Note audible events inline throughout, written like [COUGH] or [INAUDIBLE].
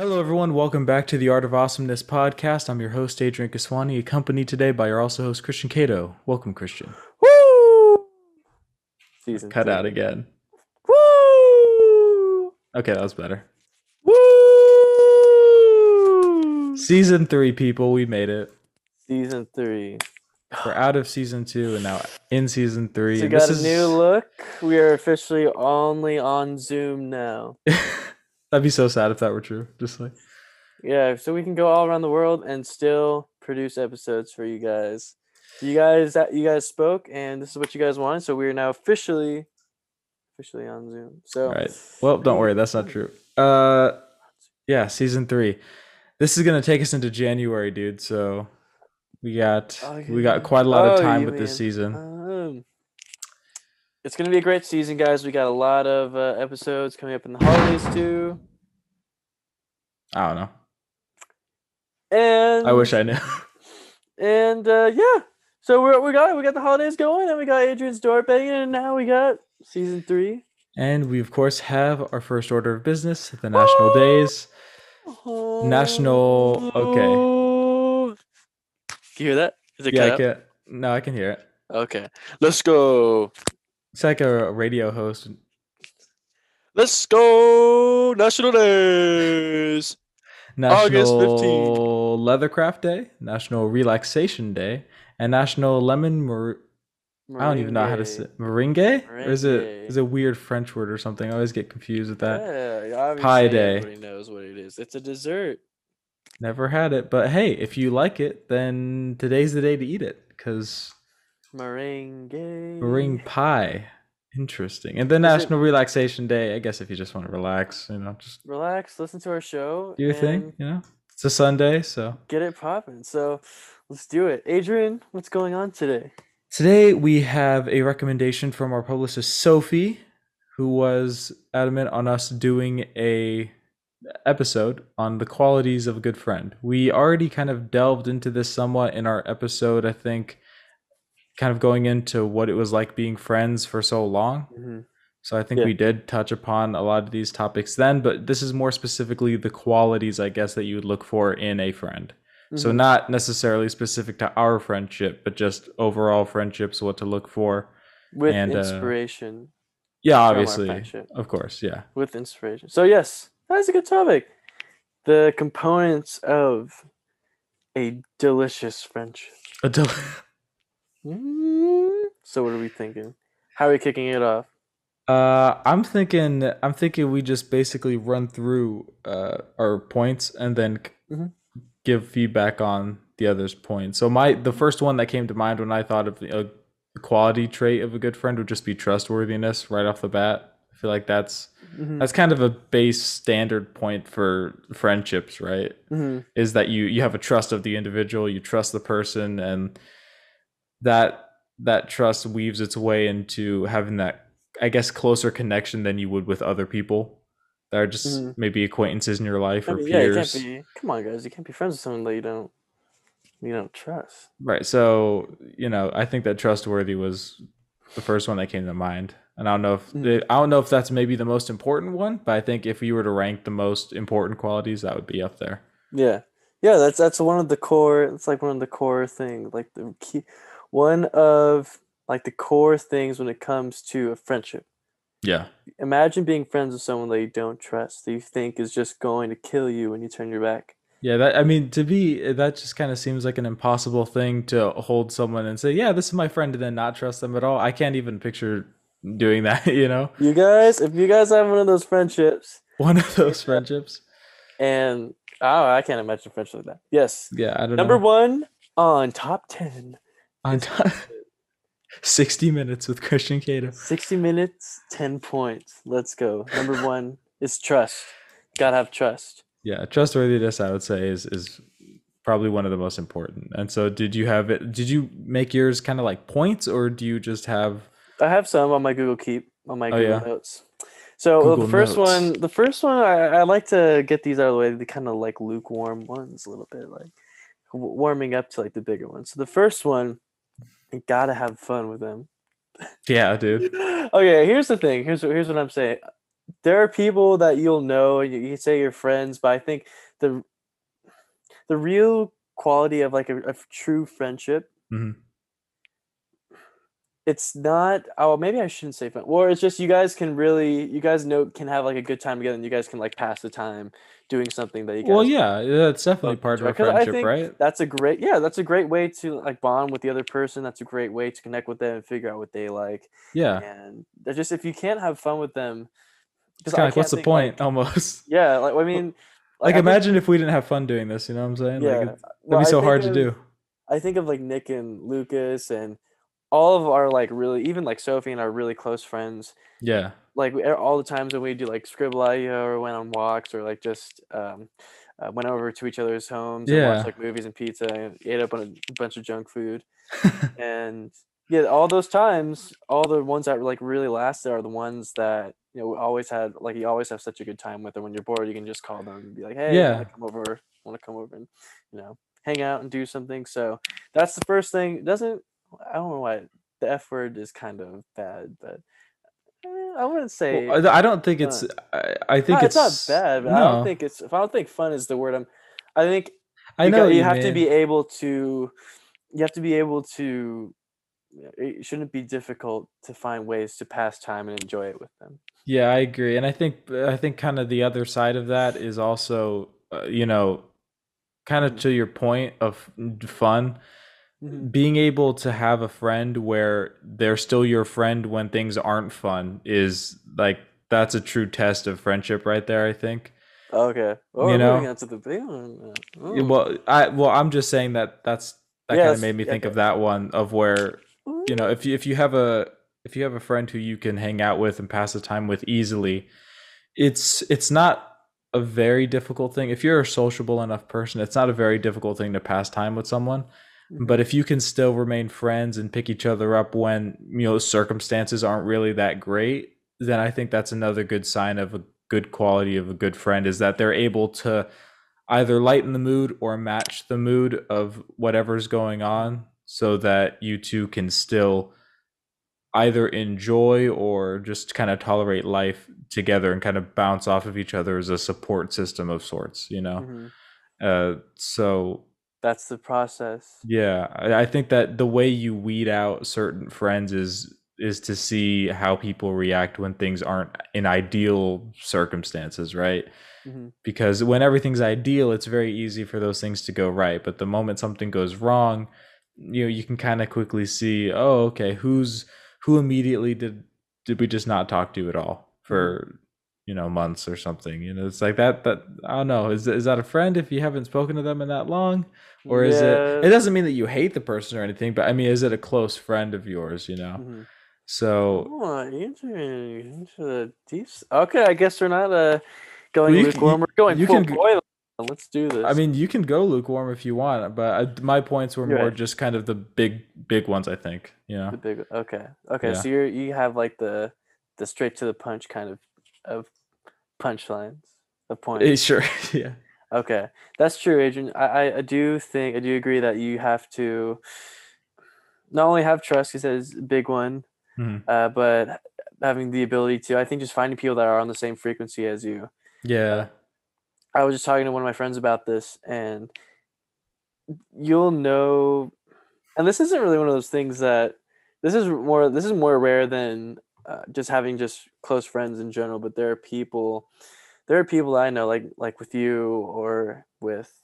Hello, everyone. Welcome back to the Art of Awesomeness podcast. I'm your host, Adrian Kiswani, accompanied today by your also host, Christian Caito. Welcome, Christian. Woo! Season Cut two. out again. Woo! Okay, that was better. Woo! Season three, people, we made it. Season three. We're out of season two and now in season three. So we got this a new look. We are officially only on Zoom now. [LAUGHS] That'd be so sad if that were true. Just like Yeah, so we can go all around the world and still produce episodes for you guys. You guys, you guys spoke, and this is what you guys wanted. So we are now officially, officially on Zoom. So, All right. Well, don't worry, that's not true. Uh, yeah, season three. This is gonna take us into January, dude. So we got Oh, we got quite a lot of Oh, time you with this season. Um, it's gonna be a great season, guys. We got a lot of uh, episodes coming up in the holidays too, I don't know. and I wish I knew. [LAUGHS] And uh, yeah, so we we got we got the holidays going, and we got Adrian's door banging, and now we got season three. And we, of course, have our first order of business the national days. National- okay. Can you hear that? Is it Yeah, I can, no, I can hear it. Okay, let's go. It's like a radio host. Let's go. National days. August 15th. National Leathercraft Day, National Relaxation Day, and National Lemon I don't even know how to say meringue. Or is it Meringue. is it a weird French word or something? I always get confused with that. Yeah, Pie day. Everybody knows what it is. It's a dessert. Never had it, but hey, if you like it, then today's the day to eat it because Meringue. meringue pie. Interesting. And then Is it- National Relaxation Day. I guess if you just want to relax, you know, just Relax, listen to our show. do your thing. You know, it's a Sunday, so Get it popping. So let's do it. Adrian, what's going on today? Today we have a recommendation from our publicist Sophie, who was adamant on us doing a episode on the qualities of a good friend. We already kind of delved into this somewhat in our episode, I think, kind of going into what it was like being friends for so long. Mhm. So I think Yeah. we did touch upon a lot of these topics then, but this is more specifically the qualities I guess that you would look for in a friend. So Mhm. not necessarily specific to our friendship, but just overall friendships, what to look for. with and, uh, inspiration. Yeah, obviously, of course, yeah. With inspiration. So yes, that's a good topic. The components of a delicious friendship. A [LAUGHS] So what are we thinking? How are we kicking it off? uh, I'm thinking, I'm thinking we just basically run through uh, our points and then c- Mhm. give feedback on the others' points. So my the first one that came to mind when I thought of a quality trait of a good friend would just be trustworthiness right off the bat. I feel like that's Mhm, that's kind of a base standard point for friendships, right? mhm, is that you you have a trust of the individual you trust the person and that that trust weaves its way into having that i guess closer connection than you would with other people that are just Mhm. maybe acquaintances in your life I or mean, yeah, can't peers be. Come on, guys, you can't be friends with someone that you don't, you don't trust. right so you know i think that trustworthy was the first one that came to mind and i don't know if Mhm. i don't know if that's maybe the most important one but i think if you were to rank the most important qualities that would be up there Yeah, yeah, that's that's one of the core. It's like one of the core things, like the key, one of like the core things when it comes to a friendship. yeah Imagine being friends with someone that you don't trust, that you think is just going to kill you when you turn your back. Yeah, that I mean to be that just kind of seems like an impossible thing to hold someone and say, "Yeah, this is my friend," and then not trust them at all. I can't even picture doing [LAUGHS] that. You know, You guys, if you guys have one of those friendships, [LAUGHS] one of those friendships. and oh, I can't imagine a friendship like that. Yes, Yeah, I don't know. number know. one on top ten, On time. [LAUGHS] Sixty minutes with Christian Caito. sixty minutes, ten points. Let's go. Number one is trust. Gotta have trust. Yeah, trustworthiness. I would say is is probably one of the most important. And so, did you have it? Did you make yours kind of like points, or do you just have? I have some on my Google Keep on my Oh, Google yeah? Notes. So uh, Google the first Notes. one, the first one, I, I like to get these out of the way. The kind of like lukewarm ones, a little bit like warming up to like the bigger ones. So the first one, you gotta have fun with them. Yeah, dude. [LAUGHS] okay, here's the thing. Here's here's what I'm saying. there are people that you'll know and you, you say you're friends, but I think the the real quality of like a, a true friendship Mhm. It's not oh maybe i shouldn't say fun or it's just you guys can really you guys know can have like a good time together and you guys can like pass the time doing something that you guys Well, yeah, that's definitely part of enjoy. a 'Cause I friendship, think right? that's a great yeah that's a great way to like bond with the other person that's a great way to connect with them and figure out what they like Yeah. and they're just if you can't have fun with them It's kind of like, what's can't the point? like- almost. yeah like i mean Like, I think- imagine if we didn't have fun doing this. You know what I'm saying? yeah Like, it- well, that'd I be so think hard to do. I think of like Nick and Lucas and all of our like really even like Sophie and our really close friends. Yeah. Like all the times when we do like Skribbl.io or went on walks or like just um, uh, went over to each other's homes and watched like movies and pizza and ate up on a bunch of junk food [LAUGHS] and yeah, all those times, all the ones that like really lasted are the ones that you know we always had like you always have such a good time with. Or when you're bored, you can just call them and be like, "Hey, Yeah. come over? Want to come over and you know hang out and do something?" So that's the first thing. It doesn't I don't know why the F word is kind of bad, but eh, I wouldn't say Well, I don't think it's. I, I think no, it's, it's, not bad. But no, I don't think it's. If I don't think fun is the word, I'm. I think I you, know you you have to be able to you have to be able to it shouldn't be difficult to find ways to pass time and enjoy it with them Yeah, I agree, and I think I think kind of the other side of that is also, uh, you know, kind of Mhm. to your point of fun. Mhm. Being able to have a friend where they're still your friend when things aren't fun is like that's a true test of friendship right there. I think. okay well, You know? the big one Yeah, ooh. Well, I well, I'm just saying that that's that Yeah, kind of made me yeah, think okay. of that one of where you know if you if you have a if you have a friend who you can hang out with and pass the time with easily it's it's not a very difficult thing if you're a sociable enough person it's not a very difficult thing to pass time with someone. But if you can still remain friends and pick each other up when you know circumstances aren't really that great then i think that's another good sign of a good quality of a good friend is that they're able to either lighten the mood or match the mood of whatever's going on so that you two can still either enjoy or just kind of tolerate life together and kind of bounce off of each other as a support system of sorts you know Mhm. uh so that's the process. Yeah I, think that the way you weed out certain friends is is to see how people react when things aren't in ideal circumstances right? Mhm. because when everything's ideal it's very easy for those things to go right but the moment something goes wrong you know you can kind of quickly see oh okay who's who immediately did did we just not talk to at all for you know months or something? You know it's like that that i don't know is, is that a friend if you haven't spoken to them in that long or is it Yeah. it doesn't mean that you hate the person or anything but i mean is it a close friend of yours you know Mhm. so Oh, into, into the deep. Okay, I guess we're not uh going Well, you can- lukewarm. We're going you full can. Let's do this. I mean, you can go lukewarm if you want, but I, my points were You're more right. just kind of the big, big ones. I think, you know. the big. Okay, okay. Yeah. So you're you have like the the straight to the punch kind of of punchlines of points. Eh, Sure, [LAUGHS] yeah, Okay, that's true, Adrian. I, I, I do think I do agree that you have to not only have trust, because that's a big one, Mhm. uh, but having the ability to. I think just finding people that are on the same frequency as you. yeah, I was just talking to one of my friends about this, and you'll know. And this isn't really one of those things that this is more. This is more rare than uh, just having just close friends in general. But there are people, there are people I know, like like with you or with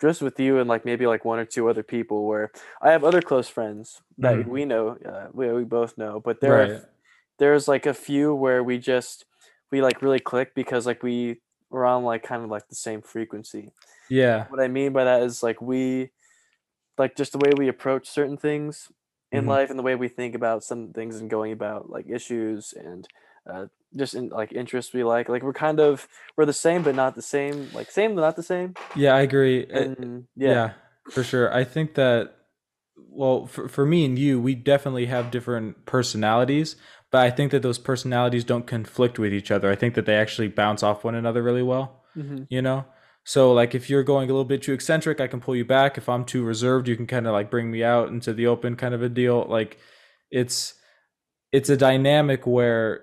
just with you and like maybe like one or two other people where I have other close friends that Mhm. we know, uh, we we both know. But there are there's like a few where we just we like really click because like we we're on like kind of like the same frequency. Yeah, What I mean by that is like we like just the way we approach certain things in Mhm. life and the way we think about some things and going about like issues and uh, just in like interests we like like we're kind of we're the same but not the same like same but not the same yeah, I agree. Eh, and yeah, yeah, for sure. I think that, well, for, for me and you, we definitely have different personalities, but I think that those personalities don't conflict with each other. I think that they actually bounce off one another really well. Mhm. you know so like if you're going a little bit too eccentric i can pull you back if i'm too reserved you can kind of like bring me out into the open kind of a deal like it's it's a dynamic where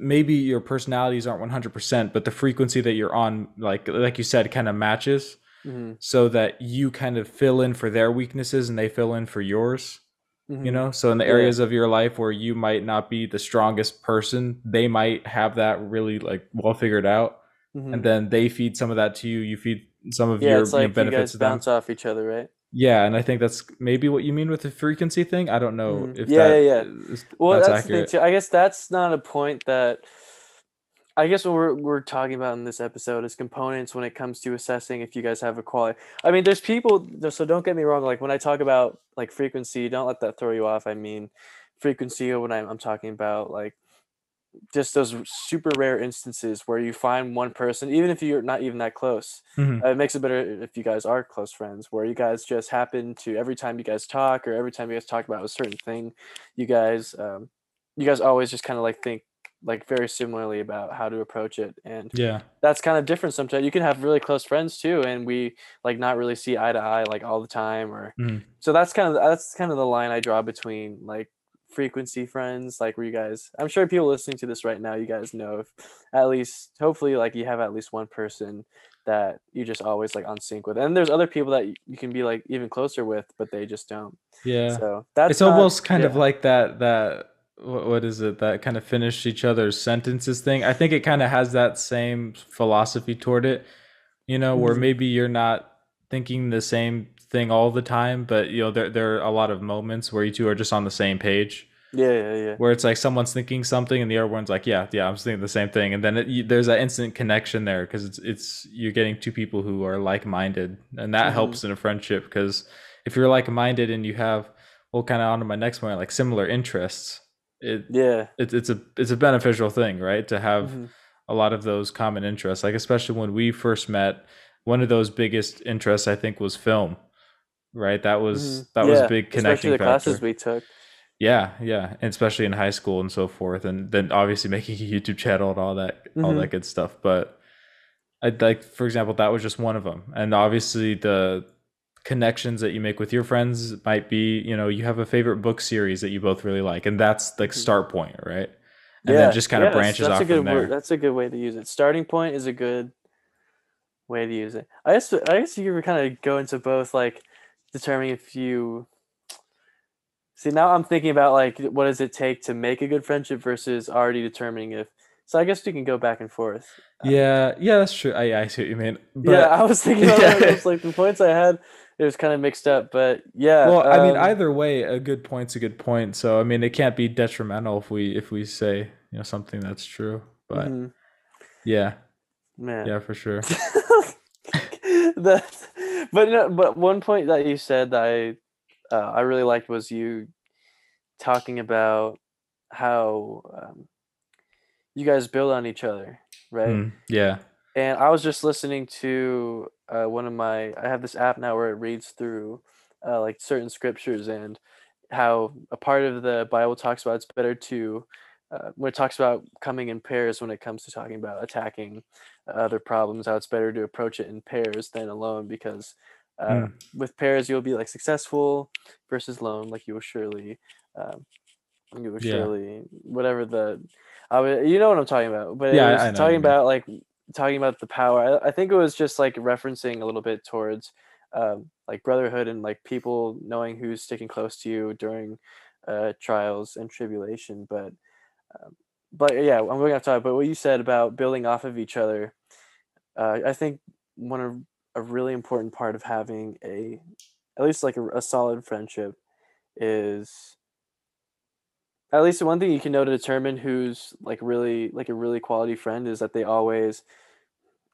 maybe your personalities aren't 100% but the frequency that you're on like like you said kind of matches hmm so that you kind of fill in for their weaknesses and they fill in for yours you know? So in the Yeah. areas of your life where you might not be the strongest person they might have that really like well figured out hmm and then they feed some of that to you you feed some of yeah, your it's you like you benefits guys to them. bounce off each other, right? Yeah and i think that's maybe what you mean with the frequency thing i don't know Mhm. if Yeah, that yeah, yeah. is- Well, that's, that's, accurate the thing too. I guess that's not a point that I guess what we're we're talking about in this episode is components when it comes to assessing if you guys have a quality. I mean, there's people. So don't get me wrong. Like when I talk about like frequency, don't let that throw you off. I mean, frequency when I'm, I'm talking about like just those super rare instances where you find one person, even if you're not even that close. Mhm. Uh, it makes it better if you guys are close friends, where you guys just happen to every time you guys talk or every time you guys talk about a certain thing, you guys, um, you guys always just kind of like think like very similarly about how to approach it, and yeah that's kind of different sometimes. You can have really close friends too, and we like not really see eye to eye like all the time, or Mhm. so that's kind of that's kind of the line I draw between like frequency friends like where you guys i'm sure people listening to this right now you guys know if at least hopefully like you have at least one person that you just always like on sync with. And there's other people that you can be like even closer with but they just don't. Yeah. So that's it's not- almost kind of like that that what, what is it? That kind of finish each other's sentences thing. I think it kind of has that same philosophy toward it you know where Mhm. maybe you're not thinking the same thing all the time but you know there, there are a lot of moments where you two are just on the same page. Yeah yeah yeah. Where it's like someone's thinking something and the other one's like yeah yeah i'm thinking the same thing. And then it, you, there's that instant connection there because it's it's you're getting two people who are like-minded and that Mhm. helps in a friendship because if you're like-minded and you have well kind of on to my next point like similar interests it, yeah. it it's a it's a beneficial thing right? To have Mhm. a lot of those common interests. Like especially when we first met one of those biggest interests i think was film right that was Mhm. that was Yeah, a big especially connecting the factor classes we took yeah, yeah, and especially in high school and so forth, and then obviously making a YouTube channel and all that, all Mhm. that good stuff. But I like, for example, that was just one of them, and obviously the connections that you make with your friends might be, you know, you have a favorite book series that you both really like, and that's the Mhm. start point, right? And yeah then just kind of yeah, that's- branches that's off a good from there. word that's a good way to use it starting point is a good way to use it i guess i guess you could kind of go into both like determining if you see now i'm thinking about like what does it take to make a good friendship versus already determining if so i guess we can go back and forth Uh, Yeah, yeah, that's true. I, I see what you mean. But, yeah i was thinking about Yeah. [LAUGHS] those like the points i had it was kind of mixed up but yeah well, I mean, um, either way, a good point's a good point. So I mean, it can't be detrimental if we if we say you know something that's true. But mhm, yeah, man yeah, for sure. [LAUGHS] that, but no, but one point that you said that I uh, I really liked was you talking about how um, you guys build on each other, right? Mm, yeah. And I was just listening to uh, one of my I have this app now where it reads through uh, like certain scriptures and how a part of the Bible talks about it's better to uh, when it talks about coming in pairs when it comes to talking about attacking other problems how it's better to approach it in pairs than alone because uh, Mm. with pairs you'll be like successful versus alone like you will surely um, you will Yeah. surely whatever the I would, you know what I'm talking about but Yeah, I- I know what you talking about like talking about the power I, I think it was just like referencing a little bit towards um, like brotherhood and like people knowing who's sticking close to you during uh, trials and tribulation but um, but yeah i'm going off topic but what you said about building off of each other uh, i think one of a really important part of having a at least like a, a solid friendship is at least one thing you can know to determine who's like really like a really quality friend is that they always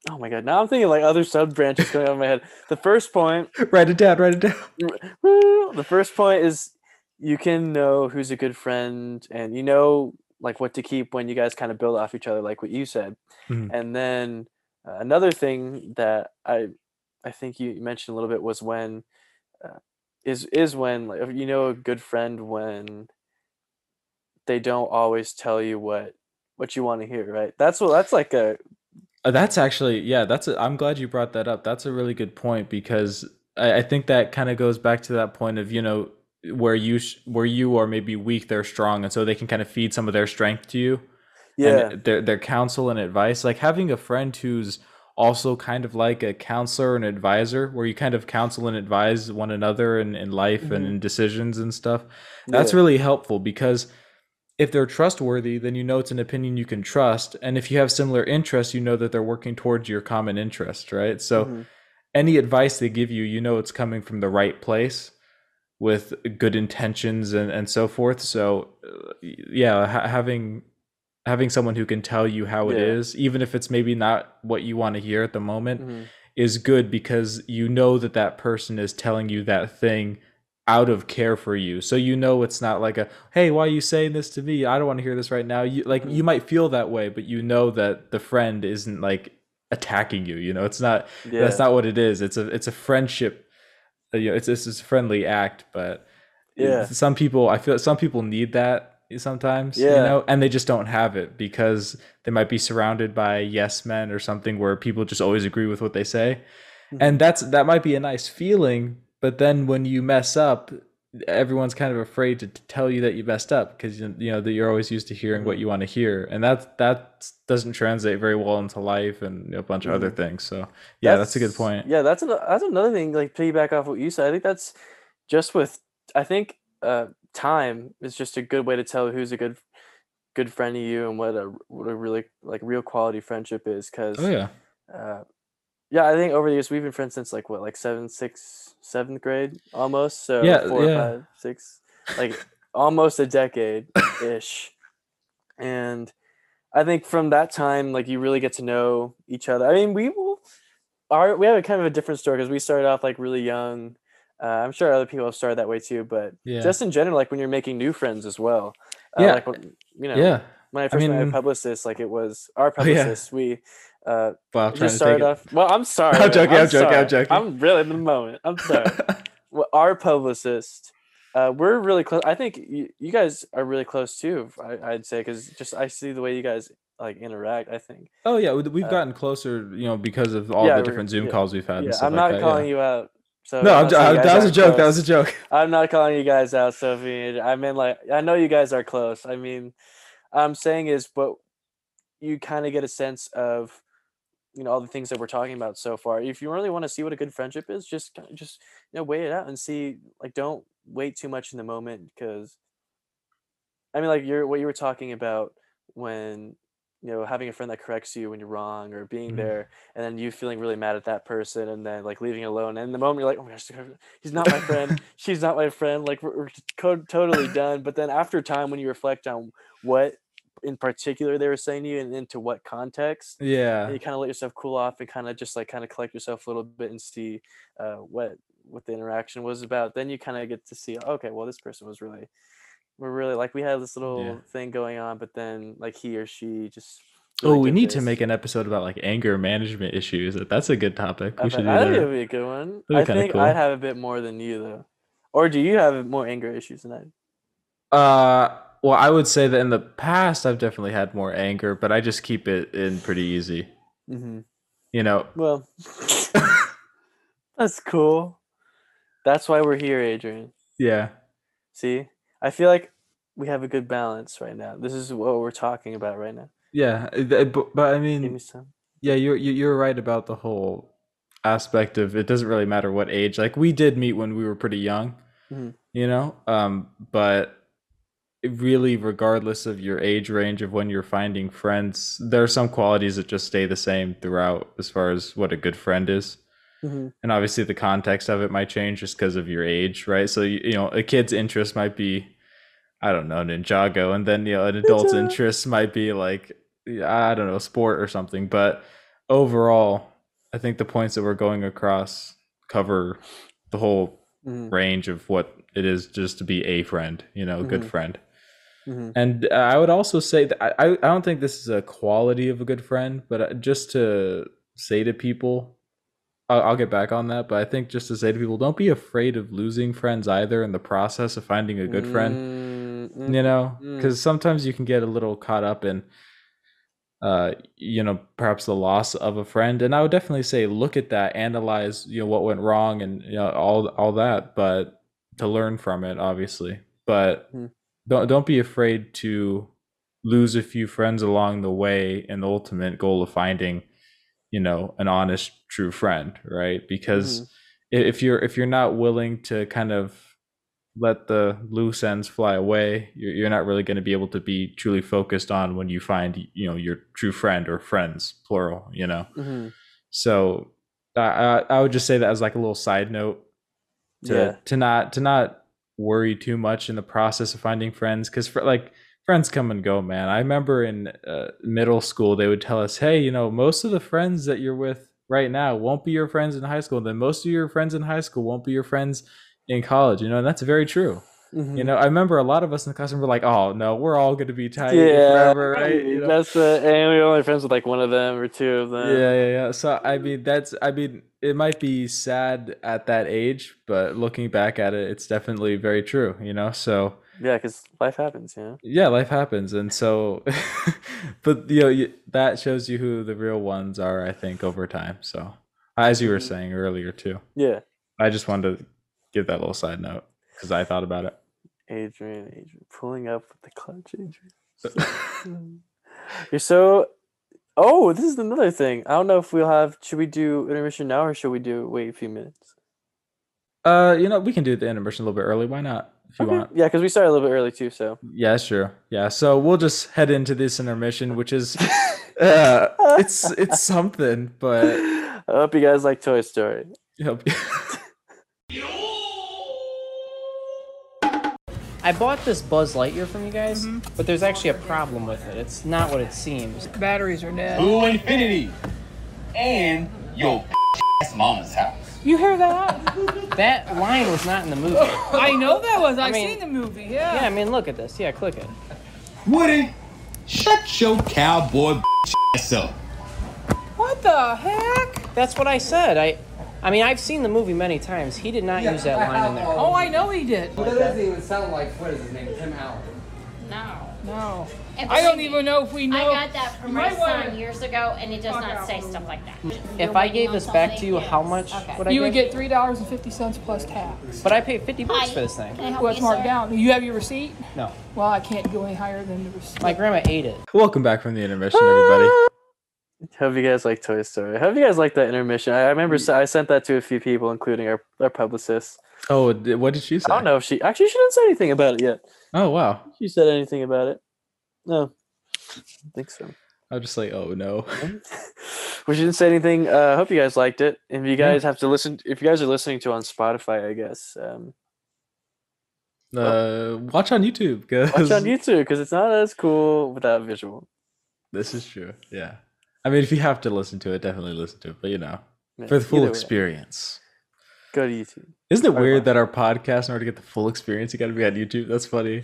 oh my god now i'm thinking like other sub branches going on in my head the first point [LAUGHS] write it down. Write it down. [LAUGHS] The first point is you can know who's a good friend and you know like what to keep when you guys kind of build off each other like what you said Mhm. and then uh, another thing that i i think you mentioned a little bit was when uh, is is when like you know a good friend when they don't always tell you what what you want to hear right that's what that's like a Uh, That's actually, yeah, that's. A, I'm glad you brought that up. That's a really good point because I, I think that kind of goes back to that point of you know where you sh- where you are maybe weak, they're strong, and so they can kind of feed some of their strength to you. Yeah. and their their counsel and advice. Like having a friend who's also kind of like a counselor and advisor, where you kind of counsel and advise one another in, in life and Mhm. in decisions and stuff. That's Yeah. really helpful because if they're trustworthy, then you know it's an opinion you can trust. And if you have similar interests, you know that they're working towards your common interest, right? So Mhm. any advice they give you, you know it's coming from the right place with good intentions and, and so forth. So uh, yeah, ha- having having someone who can tell you how it Yeah. is, even if it's maybe not what you want to hear at the moment, Mhm. is good because you know that that person is telling you that thing out of care for you. So you know it's not like a hey, why are you saying this to me? I don't want to hear this right now. You like Mhm. you might feel that way, but you know that the friend isn't like attacking you, you know. It's not Yeah. that's not what it is. It's a it's a friendship. Uh, You know, it's this is a friendly act, but Yeah. some people I feel some people need that sometimes, you Yeah. know, and they just don't have it because they might be surrounded by yes men or something where people just always agree with what they say. Mhm. And that's that might be a nice feeling, but then when you mess up, everyone's kind of afraid to, tell you that you messed up because you you know that you're always used to hearing what Mhm. you want to hear, and that that doesn't translate very well into life and a bunch of other Mhm. things. So yeah, that's, a good point. Yeah, that's an, that's another thing. Like piggyback off what you said, I think that's just with. I think uh, time is just a good way to tell who's a good good friend to you and what a what a really like real quality friendship is. Because Oh yeah, uh, yeah, I think over the years we've been friends since like what like seventh, sixth, seventh grade almost. So Yeah, four, yeah. five, six, like almost a decade ish. And I think from that time, like you really get to know each other. I mean, we will our we have a kind of a different story because we started off like really young. Uh, I'm sure other people have started that way too, but yeah, just in general, like when you're making new friends as well. Uh, Yeah. like when, you know, yeah. when I first met mean- my publicist, like it was our Oh, yeah. publicist. We uh, Well, I'm we just to started off. Well, I'm sorry. I'm joking, I'm joking, I'm joking. I'm really in the moment. I'm sorry. [LAUGHS] well, our publicist, uh, we're really close. I think you, you guys are really close too. I, I'd say because just I see the way you guys like interact. I think. Oh yeah, we- we've Uh, gotten closer, you know, because of all Yeah, the different Zoom yeah, calls we've had. Yeah, I'm like not that, calling yeah. you out. So No, I'm I'm, not saying you that was a joke. That was a joke. I'm not calling you guys out, Sophie. I mean, like, I know you guys are close. I mean, I'm saying is, but you kind of get a sense of, you know, all the things that we're talking about so far. If you really want to see what a good friendship is, just, just, you know, weigh it out and see. Like, don't wait too much in the moment because, I mean, like, you're what you were talking about when, you know, having a friend that corrects you when you're wrong or being Mhm. there, and then you feeling really mad at that person, and then like leaving alone. And in the moment you're like, oh my gosh, [LAUGHS] he's not my friend [LAUGHS] she's not my friend like we're, we're totally done but then after time when you reflect on what in particular they were saying to you and into what context Yeah, and you kind of let yourself cool off and kind of just like kind of collect yourself a little bit and see uh, what what the interaction was about then you kind of get to see okay well this person was really we're really like we had this little thing going on but then like he or she just Oh, we need to make an episode about like anger management issues. That's a good topic. We I should think do I think it that. would be a good one. I think cool. I have a bit more than you though. Or do you have more anger issues than I? Uh, well, I would say that in the past I've definitely had more anger, but I just keep it in pretty easy. Mm-hmm. You know, Well, [LAUGHS] that's cool. That's why we're here, Adrian. yeah, See, I feel like we have a good balance right now. This is what we're talking about right now. yeah. uh, But, but I Give me mean, some. yeah, you're you- you're right about the whole aspect of it doesn't really matter what age. Like we did meet when we were pretty young, Mhm. you know. Um, but really, regardless of your age range of when you're finding friends, there are some qualities that just stay the same throughout as far as what a good friend is. Mhm. and obviously the context of it might change just because of your age right so you, you know a kid's interest might be i don't know ninjago and then you know an adult's Ninja. interest might be like i don't know sport or something but overall i think the points that we're going across cover the whole Mhm. range of what it is just to be a friend you know a good Mhm. friend Mhm. and I would also say that I, I don't think this is a quality of a good friend, but uh, just to say to people, I'll, I'll get back on that. But I think just to say to people, don't be afraid of losing friends either in the process of finding a good friend. Mm, You know, because sometimes you can get a little caught up in, uh, you know, perhaps the loss of a friend. And I would definitely say look at that, analyze, you know, what went wrong, and you know all all that, but to learn from it, obviously. But Mhm. Don't don't be afraid to lose a few friends along the way in the ultimate goal of finding you know an honest true friend right because Mhm. if you're if you're not willing to kind of let the loose ends fly away you're, you're not really going to be able to be truly focused on when you find you know your true friend or friends plural you know Mhm. so I, I I would just say that as like a little side note to Yeah. to not to not worry too much in the process of finding friends because for like friends come and go man. I remember in uh, middle school they would tell us hey you know most of the friends that you're with right now won't be your friends in high school then most of your friends in high school won't be your friends in college you know and that's very true Mhm. you know i remember a lot of us in the classroom were like oh no we're all going to be tight yeah, forever right you know? That's the and we're only friends with like one of them or two of them. Yeah, yeah, yeah. So I mean, that's I mean, it might be sad at that age, but looking back at it, it's definitely very true. You know, so yeah, because life happens. Yeah, yeah, life happens, and so, [LAUGHS] but you know, you, that shows you who the real ones are. I think over time. So, as you were Mhm. saying earlier too, Yeah, I just wanted to give that little side note because I thought about it. Adrian, Adrian, pulling up with the clutch, Adrian. [LAUGHS] You're so. Oh, this is another thing. I don't know if we'll have. Should we do intermission now or should we do wait a few minutes? uh, you know, we can do the intermission a little bit early. Why not? If you Okay. want. Yeah, because we started a little bit early too. So. Yeah, sure. Yeah, so we'll just head into this intermission, which is [LAUGHS] uh, it's it's something, but I hope you guys like Toy Story. Yep. I bought this Buzz Lightyear from you guys, Mm-hmm. but there's actually a problem with it. It's not what it seems. Batteries are dead. to infinity and your ass mama's house. You hear that? [LAUGHS] That line was not in the movie. I know that was. I've mean- seen the movie. Yeah. Yeah, I mean, look at this. Yeah, click it. Woody, shut your cowboy ass up. What the heck? That's what I said. I, I mean, I've seen the movie many times. He did not use that line in there. Oh, I know he did. But it doesn't even sound like what is his name? Tim Allen. No. No. I don't even know if we know. I got that from You my might wanna- son years ago, and it does not say stuff like that. If You're I gave this back to you, how much Okay. would I You would get? get three dollars and fifty cents plus tax. But I paid 50 bucks Hi. for this thing. Can I What's marked sir? down? You have your receipt? No, Well, I can't go any higher than the receipt. my grandma ate it. Welcome back from the intermission, everybody. Hope you guys like Toy Story. Hope you guys like that intermission. I, I remember I sent that to a few people, including our, our publicist. Oh, what did she say? I don't know if she actually she didn't say anything about it yet. Oh, wow. She said anything about it? No, I think so. I was just like, oh no. [LAUGHS] well, she didn't say anything. Uh, I hope you guys liked it. If you guys have to listen, if you guys are listening to on Spotify, I guess um, Uh, watch on YouTube because watch on [LAUGHS] YouTube because it's not as cool without visual. This is true. Yeah. I mean, if you have to listen to it, definitely listen to it. But you know, Yeah, for the full either way, experience. go to YouTube. Isn't it weird that our podcast, in order to get the full experience, you got to be on YouTube? That's funny.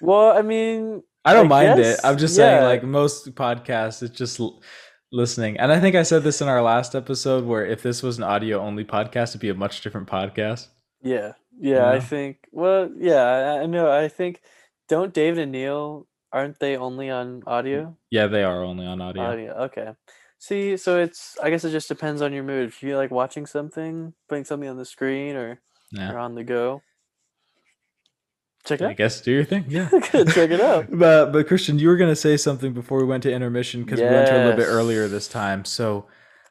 Well, I mean, I don't I mind guess, it. I'm just yeah. saying, like most podcasts, it's just l- listening. And I think I said this in our last episode, where if this was an audio only podcast, it'd be a much different podcast. Yeah, yeah. I know? think. Well, yeah. I, I know. I think. Don't David and Neil aren't they only on audio? Mm, yeah, they are only on audio. Audio. Okay. See, so it's. I guess it just depends on your mood. If you like watching something, putting something on the screen, or Yeah. or on the go. Check it I out. guess do your thing. Yeah. [LAUGHS] Check it out. [LAUGHS] But but Christian, you were gonna say something before we went to intermission because we went to a little bit earlier this time. So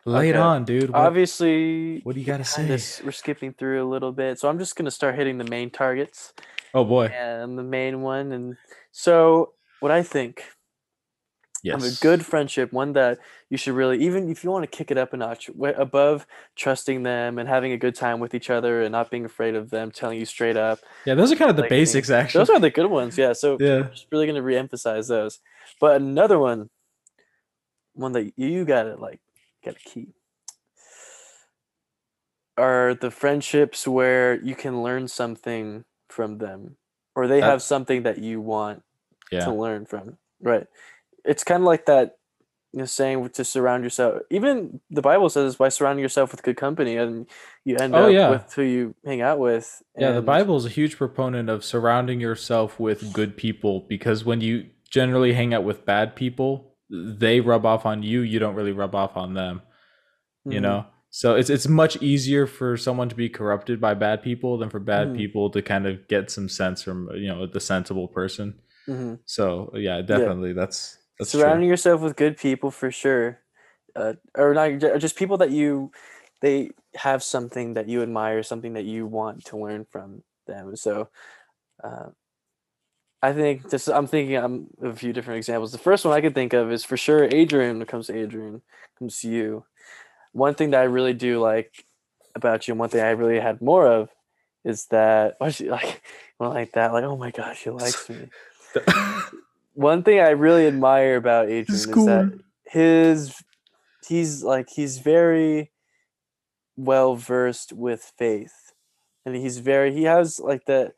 lay it on, dude. What, Obviously, what do you gotta say? s- we're skipping through a little bit, so I'm just gonna start hitting the main targets. Oh boy. and the main one. And so, what I think Yes. of a good friendship, one that you should really, even if you want to kick it up a notch, above trusting them and having a good time with each other and not being afraid of them telling you straight up. Yeah, those are kind of the like, basics, actually. Those are the good ones, yeah. So, Yeah. I'm just really going to re-emphasize those. But another one, one that you gotta like, gotta keep. Are the friendships where you can learn something from them, or they That- have something that you want Yeah. to learn from. Right. It's kind of like that you know, saying to surround yourself. Even the Bible says by surrounding yourself with good company, and you end Oh, up yeah. with who you hang out with. Yeah, the Bible is a huge proponent of surrounding yourself with good people because when you generally hang out with bad people, they rub off on you, you don't really rub off on them. You Mhm. know? So it's it's much easier for someone to be corrupted by bad people than for bad Mhm. people to kind of get some sense from, you know, the sensible person. Mhm. So yeah, definitely that's that's surrounding true. yourself with good people for sure uh, or not ju- just people that you they have something that you admire something that you want to learn from them so uh, i think just i'm thinking i'm of a few different examples the first one i could think of is for sure adrian when it comes to adrian comes to you one thing that i really do like about you and one thing i really had more of is that [LAUGHS] why she like [LAUGHS] well, like that like oh my gosh she likes me [LAUGHS] [LAUGHS] one thing I really admire about Adrian is that his he's like he's very well versed with faith, and he's very he has like that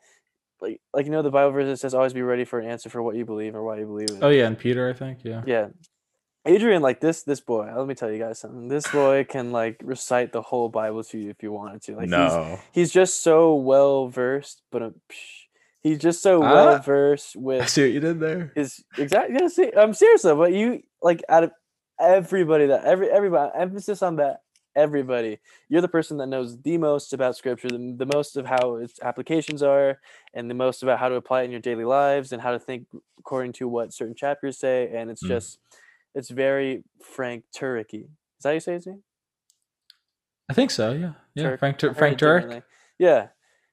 like like you know the Bible verse that says always be ready for an answer for what you believe or why you believe in. Oh yeah, and Peter, I think. Yeah. yeah. Adrian, like this, this boy. Let me tell you guys something. This boy can like recite the whole Bible to you if you wanted to. Like he's no. he's just so well versed, but uh, psh, he's just so Ah. well versed [LAUGHS] with. I see what you did there. is exactly yeah, see, I'm serious though, but you like out of everybody that every everybody emphasis on that everybody you're the person that knows the most about scripture the, the most of how its applications are and the most about how to apply it in your daily lives and how to think according to what certain chapters say and it's Mm. just it's very frank turkey is that how you say his name I think so. Yeah. Yeah. Turk. Frank Tur- Frank. Yeah.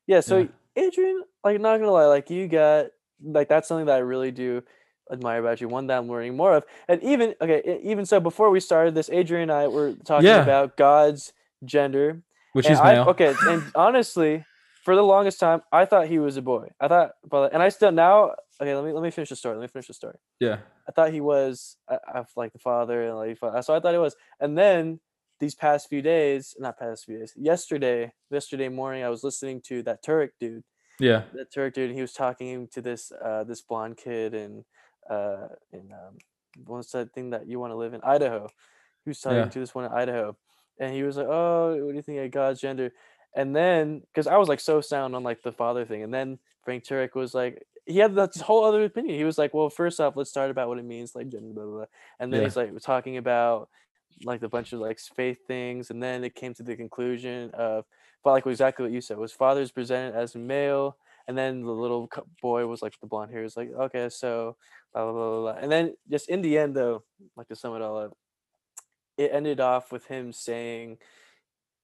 Yeah. So Yeah. Adrian, like not gonna lie, like you got like that's something that I really do admire about you. One that I'm learning more of. And even okay, even so before we started this, Adrian and I were talking Yeah. about God's gender. Which is I- male. okay, and [LAUGHS] honestly, for the longest time, I thought he was a boy. I thought but and I still now okay, let me let me finish the story. Let me finish the story. Yeah. I thought he was I, I like the father and like so I thought it was. And then these past few days, not past few days, yesterday, yesterday morning, I was listening to that Turek dude, Yeah. that Turek dude, and he was talking to this uh this blonde kid in uh in um what's that thing that you want to live in Idaho. He was talking Yeah. to this one in Idaho, and he was like, "Oh, what do you think of God's gender?" And then, because I was like so sound on like the father thing, and then Frank Turek was like, he had this whole other opinion. He was like, "Well, first off, let's start about what it means, like gender, blah blah." blah. And then Yeah. he's like talking about like a bunch of like faith things, and then it came to the conclusion of, like exactly what you said was fathers presented as male, and then the little boy was like the blonde hair is like, okay, so blah blah blah blah, blah. and then just in the end though, like to sum it all up, it ended off with him saying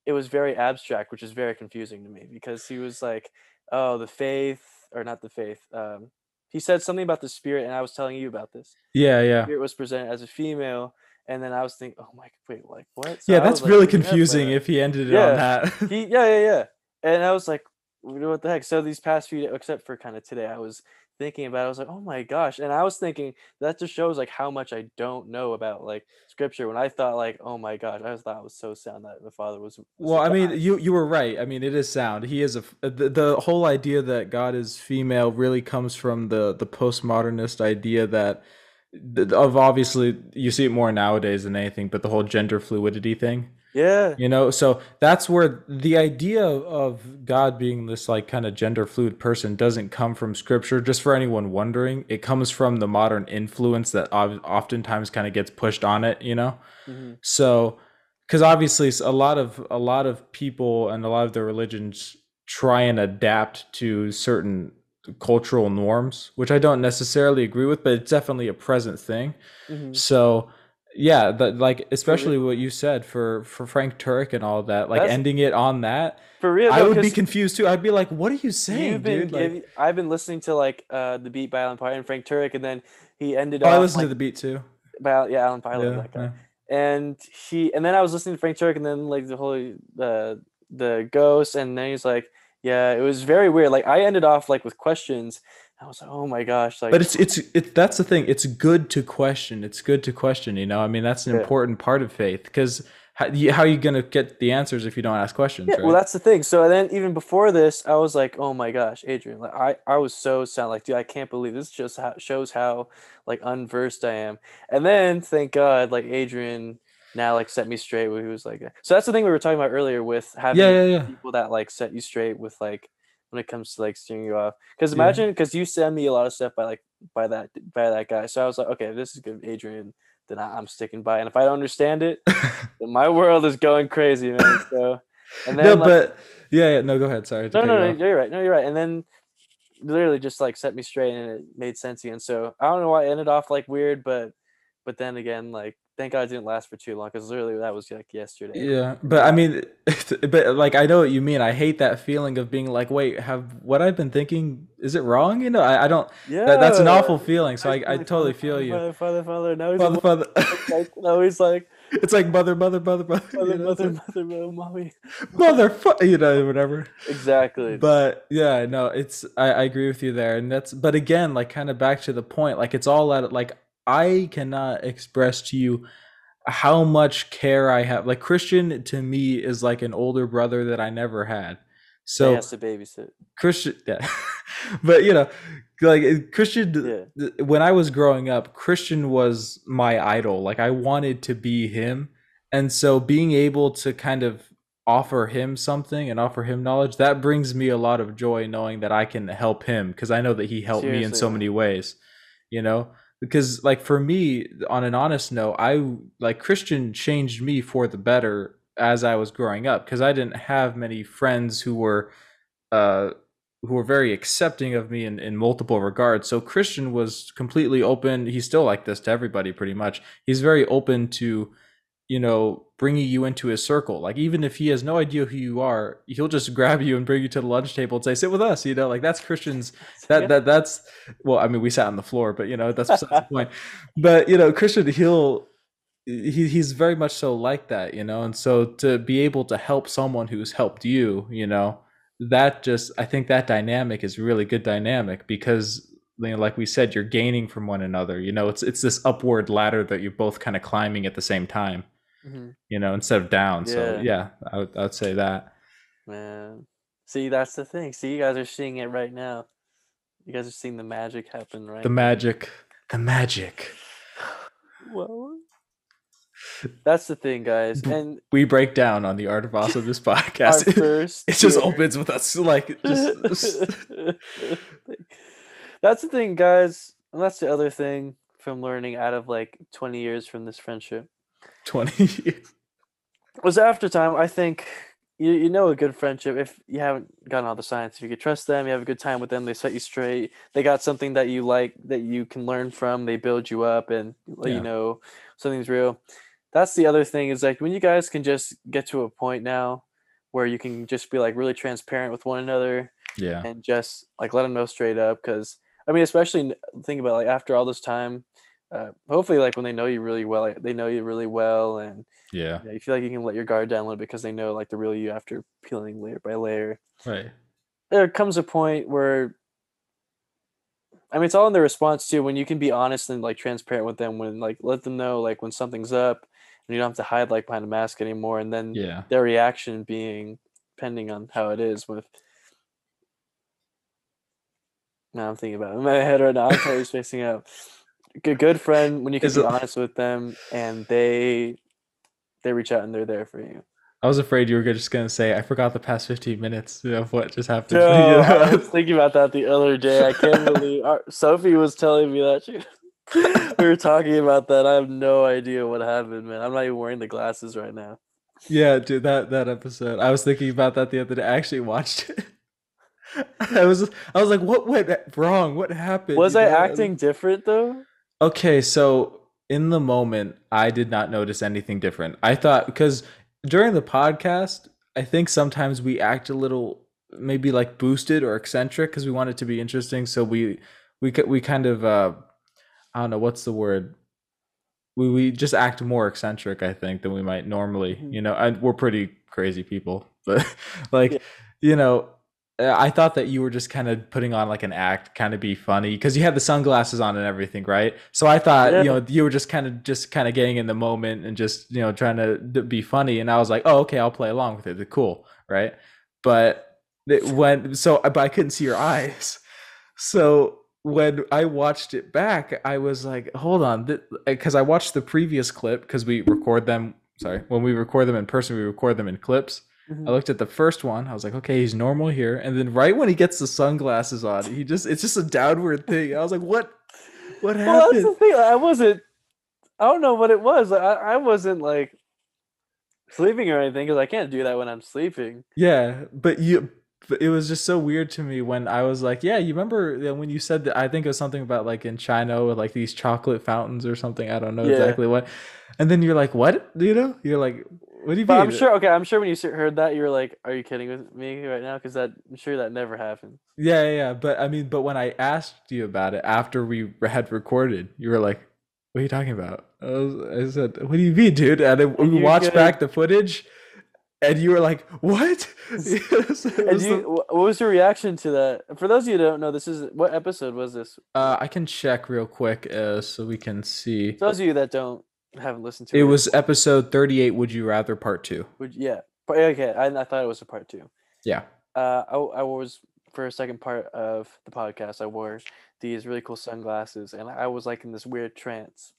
it was very abstract, which is very confusing to me because he was like, "Oh, the faith, or not the faith." Um, he said something about the spirit, and I was telling you about this. Yeah. Yeah. Spirit was presented as a female, and then I was thinking, "Oh my, wait, like what?" So Yeah. I That's was, really confusing if he ended it Yeah. on that. [LAUGHS] he, [LAUGHS] yeah, yeah, yeah, and I was like, "What the heck?" So these past few, days, except for kind of today, I was thinking about. it. I was like, "Oh my gosh!" And I was thinking that just shows like how much I don't know about like scripture. When I thought like, "Oh my gosh," I was thought it was so sound that the father was. was Well, I mean, you you were right. I mean, it is sound. He is a uh, the, the whole idea that God is female really comes from the the postmodernist idea that th- of obviously you see it more nowadays than anything, but the whole gender fluidity thing. yeah, You know, so that's where the idea of God being this like kind of gender fluid person doesn't come from scripture. Just for anyone wondering, it comes from the modern influence that oftentimes kind of gets pushed on it. You know, mhm, so because obviously a lot of a lot of people and a lot of their religions try and adapt to certain cultural norms, which I don't necessarily agree with, but it's definitely a present thing. mhm. So yeah, that like especially what you said for for Frank Turek and all that, like That's- ending it on that, for real. I would be confused too. I'd be like, "What are you saying, been dude?" Like, I've been listening to like uh the beat by Alan Pilot and Frank Turek, and then he ended oh, off I listened like, to the beat too. by yeah Alan Pilot, Yeah, that guy. yeah. and he and then I was listening to Frank Turek and then like the whole the the ghost and then he's like yeah it was very weird like I ended off like with questions I was like oh my gosh like But it's it's it. That's the thing. It's good to question. It's good to question. You know, I mean, that's an Yeah. important part of faith because how, how are you gonna get the answers if you don't ask questions? yeah right? well that's the thing so then even before this I was like oh my gosh Adrian like I I was so sound like dude I can't believe this just how, shows how like unversed I am and then thank God like Adrian now like set me straight where he was like so that's the thing we were talking about earlier with having yeah, yeah, yeah. people that like set you straight with like when it comes to like steering you off. Because imagine because you send me a lot of stuff by like by that by that guy. So I was like, okay, this is good, Adrian. Then I, I'm sticking by. And if I don't understand it, [LAUGHS] then my world is going crazy, man. So and then no, like, but yeah, yeah, no, go ahead. Sorry. no, no, no, off. you're right. No, you're right. And then literally just like set me straight and it made sense again. So I don't know why it ended off like weird, but but then again, like thank God it didn't last for too long because literally that was like yesterday. Yeah, but I mean, [LAUGHS] but like I know what you mean. I hate that feeling of being like, wait, have what I've been thinking is it wrong? You know, I, I don't. Yeah, That, that's an awful feeling. So I, He's I totally "Father, feel you. Father, father, father. Now he's Father, father, [LAUGHS] father. like, now he's like [LAUGHS] It's like mother, mother, mother, mother. mother, you know, mother, like, mother, mother, mommy. mother, fu- you know, whatever. Exactly. But yeah, no, it's I, I agree with you there, and that's but again, like kind of back to the point, like it's all at like I cannot express to you how much care I have. Like Christian to me is like an older brother that I never had. so he has to babysit. Christian, yeah, [LAUGHS] but you know, like Christian. Yeah. When I was growing up, Christian was my idol. Like I wanted to be him, and so being able to kind of offer him something and offer him knowledge that brings me a lot of joy knowing that I can help him because I know that he helped me in so many ways. You know, because like for me, on an honest note, I like Christian changed me for the better as I was growing up because I didn't have many friends who were uh who were very accepting of me in, in multiple regards. So Christian was completely open. He's still like this to everybody pretty much. He's very open to, you know, bringing you into his circle. Like even if he has no idea who you are, he'll just [LAUGHS] grab you and bring you to the lunch table and say, "Sit with us." You know, like that's Christian's. [LAUGHS] That Yeah. that that's well. I mean, we sat on the floor, but you know, that's besides the point. But you know, Christian, he'll he, he's very much so like that, you know, and so to be able to help someone who's helped you, you know, that just I think that dynamic is really good dynamic because you know, like we said, you're gaining from one another. You know, it's it's this upward ladder that you're both kind of climbing at the same time. Mhm. You know, instead of down. So Yeah. yeah, I would, I would say that. Man. See, that's the thing. See, you guys are seeing it right now. You guys are seeing the magic happen right The magic, the magic. [SIGHS] Well, that's the thing, guys. And We break down on the art of [LAUGHS] awesome this podcast. [LAUGHS] first it just year- opens with us like [LAUGHS] just that's the thing, guys. And that's the other thing from learning out of like 20 years from this friendship. 20 years. Was after time, I think you, you know a good friendship if you haven't gotten all the science. If you could trust them, you have a good time with them, they set you straight. They got something that you like that you can learn from. They build you up and let Yeah. you know something's real. That's the other thing is like when you guys can just get to a point now where you can just be like really transparent with one another Yeah. and just like let them know straight up because i mean especially think about like after all this time uh, hopefully like when they know you really well like, they know you really well and Yeah. you, know, you feel like you can let your guard down a little bit because they know like the real you after peeling layer by layer Right. there comes a point where i mean it's all in the response too when you can be honest and like transparent with them when like let them know like when something's up and you don't have to hide like behind a mask anymore and then Yeah. their reaction being depending on how it is with now i'm thinking about it in my head right now i'm totally spacing out good good friend when you can Is be it- honest with them and they they reach out and they're there for you I was afraid you were just gonna say I forgot the past 15 minutes of what just happened. Yo, [LAUGHS] I was thinking about that the other day. I can't believe our, Sophie was telling me that she, [LAUGHS] we were talking about that. I have no idea what happened, man. I'm not even wearing the glasses right now. yeah, dude, that that episode. I was thinking about that the other day. I actually watched it. [LAUGHS] I was I was like, what went wrong? What happened? Was You I know? acting different though? Okay, so in the moment, I did not notice anything different. I thought because during the podcast, I think sometimes we act a little maybe like boosted or eccentric because we want it to be interesting. So we we we kind of uh I don't know what's the word. We we just act more eccentric, I think, than we might normally. Mhm. You know, and we're pretty crazy people, [LAUGHS] but like Yeah. you know, Uh, I thought that you were just kind of putting on like an act, kind of be funny because you had the sunglasses on and everything, right? So I thought, you know, you were just kind of just kind of getting in the moment and just you know trying to be funny, and I was like, oh, okay, I'll play along with it. Cool, right? But it went so, uh, but I couldn't see your eyes, so when I watched it back, I was like, hold on, because uh, I watched the previous clip because we record them. Sorry, when we record them in person, we record them in clips. Mhm. I looked at the first one. I was like, okay, he's normal here. And then right when he gets the sunglasses on, he just it's just a downward thing. I was like, what what Well, that's the happened? thing. I wasn't. I don't know what it was. I I wasn't like sleeping or anything because I can't do that when I'm sleeping. Yeah, but you but it was just so weird to me when I was like, yeah, you remember when you said that? I think it was something about like in China with like these chocolate fountains or something. I don't know Yeah. exactly what. And then you're like, what? You know, you're like, what do you But mean? I'm sure. Okay, I'm sure when you heard that, you were like, "Are you kidding with me right now?" Because that I'm sure that never happened. Yeah, yeah, yeah. But I mean, but when I asked you about it after we had recorded, you were like, "What are you talking about?" I, was, I said, "What do you mean, dude?" And then we watched good? back the footage, and you were like, "What?" [LAUGHS] And you, the- what was your reaction to that? For those of you who don't know, this is what episode was this? uh, I can check real quick uh, so we can see. For those of you that don't haven't listened to It It was episode thirty-eight. Would you rather part two? Would, yeah. Okay, I, I thought it was a part two. Yeah. Uh, I, I was for a second part of the podcast. I wore these really cool sunglasses, and I was like in this weird trance.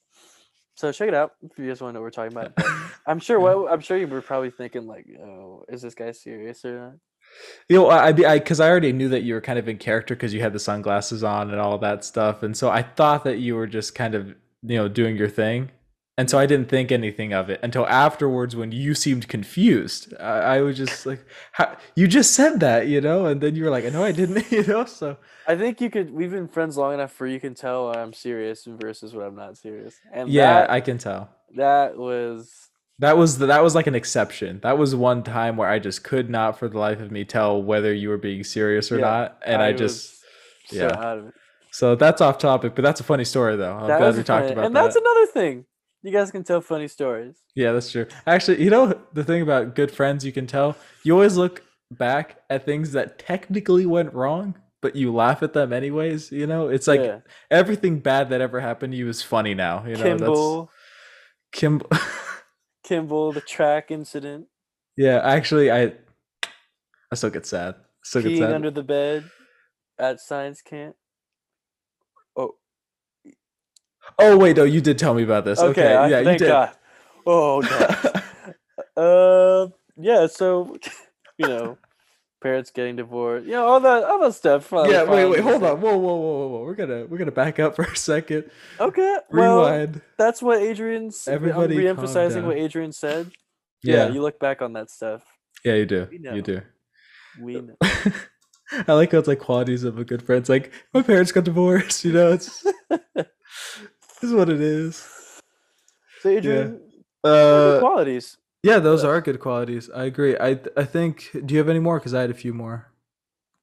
So check it out if you guys want to know what we're talking about. [LAUGHS] I'm sure. What I'm sure you were probably thinking like, "Oh, is this guy serious or not?" You know, I I because I, already knew that you were kind of in character because you had the sunglasses on and all that stuff, and so I thought that you were just kind of you know doing your thing, and so I didn't think anything of it until afterwards when you seemed confused. I, I was just like, How, "You just said that," you know, and then you were like, "No, I didn't," [LAUGHS] you know. So I think you could. We've been friends long enough where you can tell I'm serious versus when I'm not serious. And yeah, that, I can tell. that was That was the, that was like an exception. That was one time where I just could not, for the life of me, tell whether you were being serious or Yeah, not, and I, just. so yeah. out of it. So that's off topic, but that's a funny story though. I'm That glad we a talked funny- about and that. that's another thing. You guys can tell funny stories. Yeah, that's true. Actually, you know the thing about good friends you can tell? You always look back at things that technically went wrong, but you laugh at them anyways, you know? It's like Yeah. everything bad that ever happened to you is funny now, you know? Kimball, That's Kimball. [LAUGHS] Kimball, the track incident, yeah, actually I I still get sad. Still get peeing sad. under the bed at science camp. Oh, oh wait, no, you did tell me about this. okay. Okay, I, yeah, you did. God. Oh no. [LAUGHS] uh, yeah. So, you know, parents getting divorced. You know, all that, all that stuff. yeah, wait, wait, hold on. Whoa, whoa, whoa, whoa, whoa. We're gonna we're gonna back up [LAUGHS] for a second. Okay. Well, Rewind. that's what Adrian's. Everybody I'm re-emphasizing what. Adrian said. Yeah. Yeah. You look back on that stuff. Yeah, you do. You do. We know. [LAUGHS] I like how it's like qualities of a good friend. It's like my parents got divorced, you know, it's is what it is. So Adrian, the Uh qualities. yeah, those are good qualities. I agree. I I think do you have any more? Because I had a few more.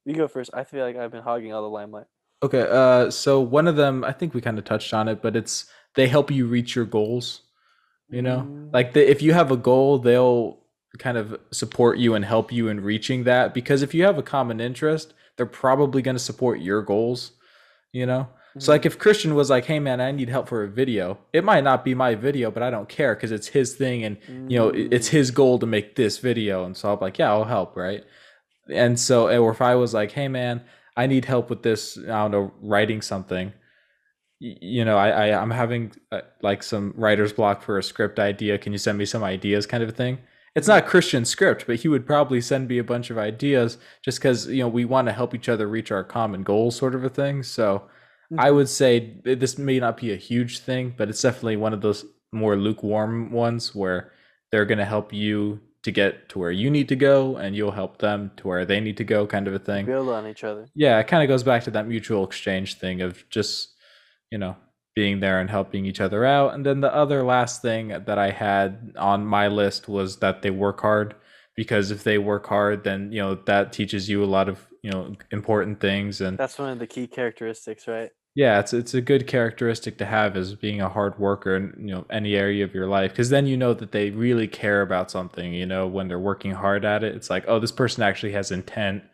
You go first. I feel like I've been hogging all the limelight. Okay, uh so one of them I think we kind of touched on it, but it's they help you reach your goals. You know? Mm. Like the, if you have a goal, they'll kind of support you and help you in reaching that because if you have a common interest, they're probably going to support your goals, you know? So like mm. if Christian was like, "Hey man, I need help for a video." It might not be my video, but I don't care cuz it's his thing and you know, it's mm. his goal to make this video and so I'm like, "Yeah, I'll help," right? And so eh, or if I was like, "Hey man, I need help with this, I don't know, writing something." You know, I, I I'm having uh, like some writer's block for a script idea. Can you send me some ideas kind of a thing? It's not Christian script, but he would probably send me a bunch of ideas just because you know we want to help each other reach our common goals, sort of a thing. So I would say this may not be a huge thing, but it's definitely one of those more lukewarm ones where they're going to help you to get to where you need to go, and you'll help them to where they need to go, kind of a thing. Build on each other. Yeah, it kind of goes back to that mutual exchange thing of just, you know, being there and helping each other out. And then the other last thing that I had on my list was that they work hard because if they work hard, then, you know, that teaches you a lot of, you know, important things and That's one of the key characteristics, right? Yeah, it's it's a good characteristic to have as being a hard worker in you know any area of your life because then you know that they really care about something. You know when they're working hard at it, it's like oh this person actually has intent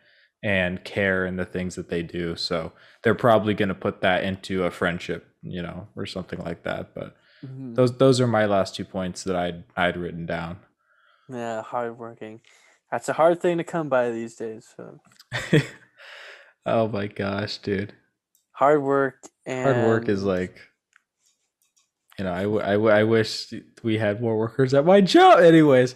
and care in the things that they do. So they're probably going to put that into a friendship, you know, or something like that. But Mhm. those those are my last two points that I'd I'd written down. Yeah, hardworking. That's a hard thing to come by these days. So. [LAUGHS] oh my gosh, dude. Hard work and hard work is like you know I, w- I, w- I wish we had more workers at my job anyways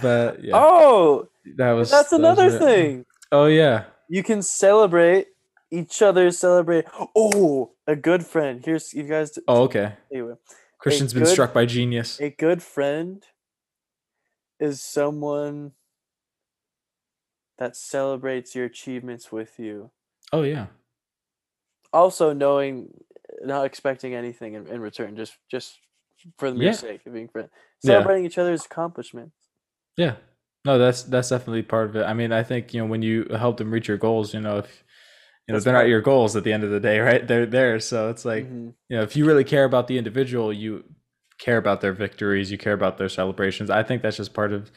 but yeah Oh, that was that's that was another it. thing. oh yeah You can celebrate each other. Celebrate. Oh, a good friend. Here's you guys. oh okay Anyway, christian's been good- struck by genius a good friend is someone that celebrates your achievements with you. Oh yeah. Also knowing not expecting anything in, in return, just just for the mere Yeah. sake of being friends. Yeah. Celebrating each other's accomplishments. Yeah. No, that's that's definitely part of it. I mean, I think, you know, when you help them reach your goals, you know, if you know, That's they're not your goals at the end of the day, right? They're there. So it's like, Mhm. you know, if you really care about the individual, you care about their victories, you care about their celebrations. I think that's just part of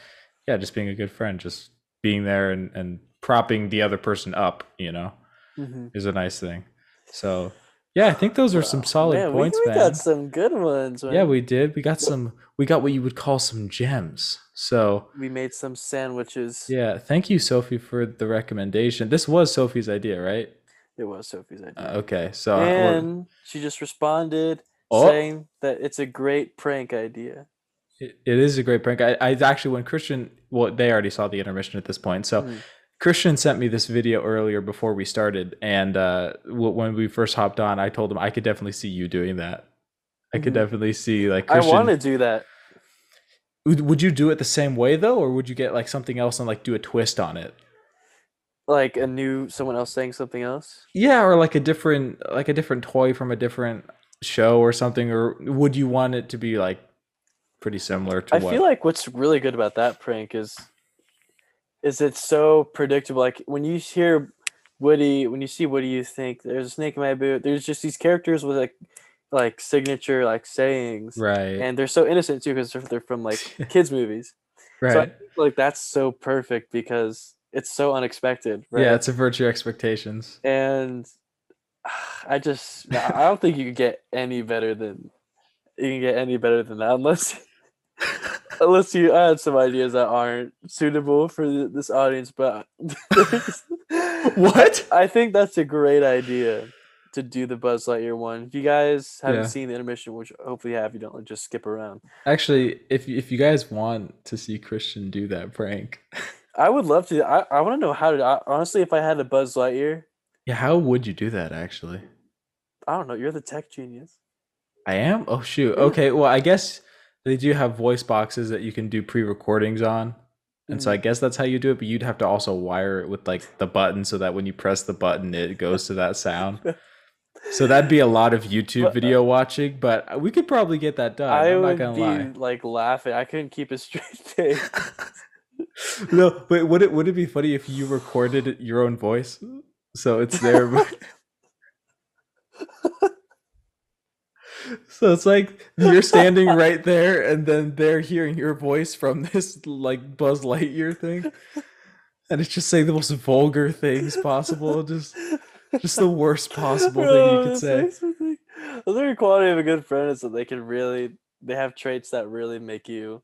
yeah, just being a good friend, just being there and and propping the other person up, you know, Mhm. is a nice thing. So, yeah, I think those are some solid Man, points, we, we man. got some good ones. Man. Yeah, we did. We got some we got what you would call some gems. So, we made some sandwiches. Yeah, thank you, Sophie, for the recommendation. This was Sophie's idea, right? It was Sophie's idea. Uh, okay, so uh, and she just responded Oh. saying that it's a great prank idea. it, it is a great prank. I, I actually, when Christian, well, they already saw the intermission at this point. So Mm. Christian sent me this video earlier before we started, and uh, when we first hopped on, I told him I could definitely see you doing that. I could Mhm. definitely see like I want to do that. Would, would you do it the same way though, or would you get like something else and like do a twist on it? Like a new someone else saying something else. Yeah, or like a different like a different toy from a different show or something, or would you want it to be like pretty similar to what? I what? feel like what's really good about that prank is is it's so predictable. Like when you hear Woody, when you see Woody, you think there's a snake in my boot. There's just these characters with like like signature like sayings, right, and they're so innocent too because they're, from like [LAUGHS] kids movies. right. So I like that's so perfect because it's so unexpected, right? Yeah, it's avert your expectations. and [SIGHS] I just I I don't think you can get any better than you can get any better than that unless [LAUGHS] unless you add some ideas that aren't suitable for this audience. But [LAUGHS] [LAUGHS] what? I think that's a great idea to do the Buzz Lightyear one. If you guys haven't Yeah. seen the intermission, which hopefully you have, you don't like, just skip around. Actually, if if you guys want to see Christian do that prank, I would love to. I, I want to know how to. I, honestly, if I had a Buzz Lightyear, yeah, how would you do that? Actually, I don't know. You're the tech genius. I am. Oh shoot. Okay. Well, I guess they do have voice boxes that you can do pre-recordings on, and so I guess that's how you do it. But you'd have to also wire it with like the button so that when you press the button, it goes to that sound. So that'd be a lot of YouTube But, uh, video watching, but we could probably get that done. I I'm not gonna be lie. like laughing. I couldn't keep a [LAUGHS] straight face. no, but would it would it be funny if you recorded your own voice? So it's there. but- [LAUGHS] so it's like you're standing right there, and then they're hearing your voice from this like Buzz Lightyear thing, and it's just saying the most vulgar things possible. Just just the worst possible thing you could oh, say. something- The third quality of a good friend is that they can really they have traits that really make you